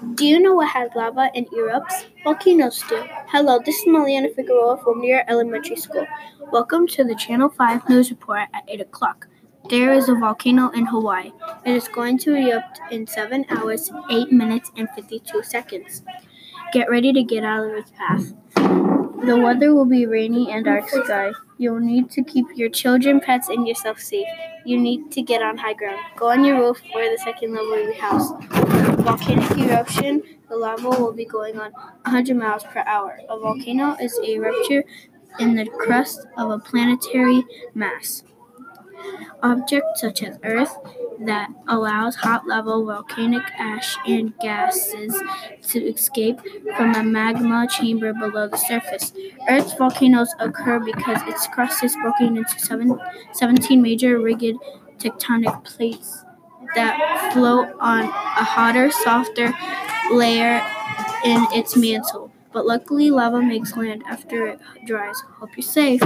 Do you know what has lava and erupts? Volcanoes do. Hello, this is Maliana Figueroa from Near Elementary School. Welcome to the Channel 5 News Report at 8 o'clock. There is a volcano in Hawaii. It is going to erupt in 7 hours, 8 minutes, and 52 seconds. Get ready to get out of its path. The weather will be rainy and dark sky. You'll need to keep your children, pets, and yourself safe. You need to get on high ground. Go on your roof or the second level of your house. Volcanic eruption, the lava will be going on 100 miles per hour. A volcano is a rupture in the crust of a planetary mass object such as Earth that allows hot lava, volcanic ash, and gases to escape from a magma chamber below the surface. Earth's volcanoes occur because its crust is broken into seven, 17 major rigid tectonic plates that float on a hotter, softer layer in its mantle. But luckily, lava makes land after it dries. Hope you're safe.